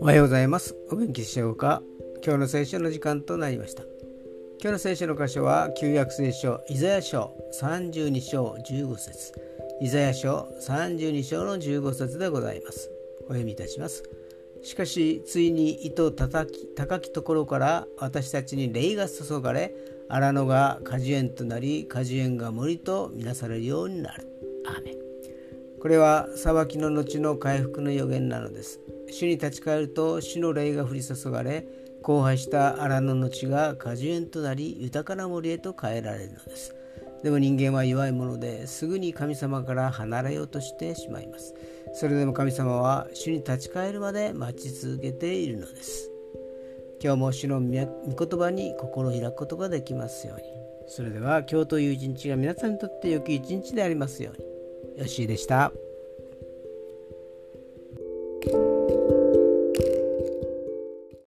おはようございます。お元気でしょうか？今日の聖書の時間となりました。今日の聖書の箇所は旧約聖書イザヤ書32章15節イザヤ書32章の15節でございます。お読みいたします。しかしついに糸高き高きところから私たちに霊が注がれ荒野が果樹園となり果樹園が森とみなされるようになる。アメンこれは裁きの後の回復の予言なのです。主に立ち返ると主の霊が降り注がれ荒廃した荒野の地が果樹園となり豊かな森へと変えられるのです。でも人間は弱いものですぐに神様から離れようとしてしまいます。それでも神様は主に立ち返るまで待ち続けているのです。今日も主の御言葉に心を開くことができますように。それでは今日という一日が皆さんにとって良き一日でありますように。よしでした。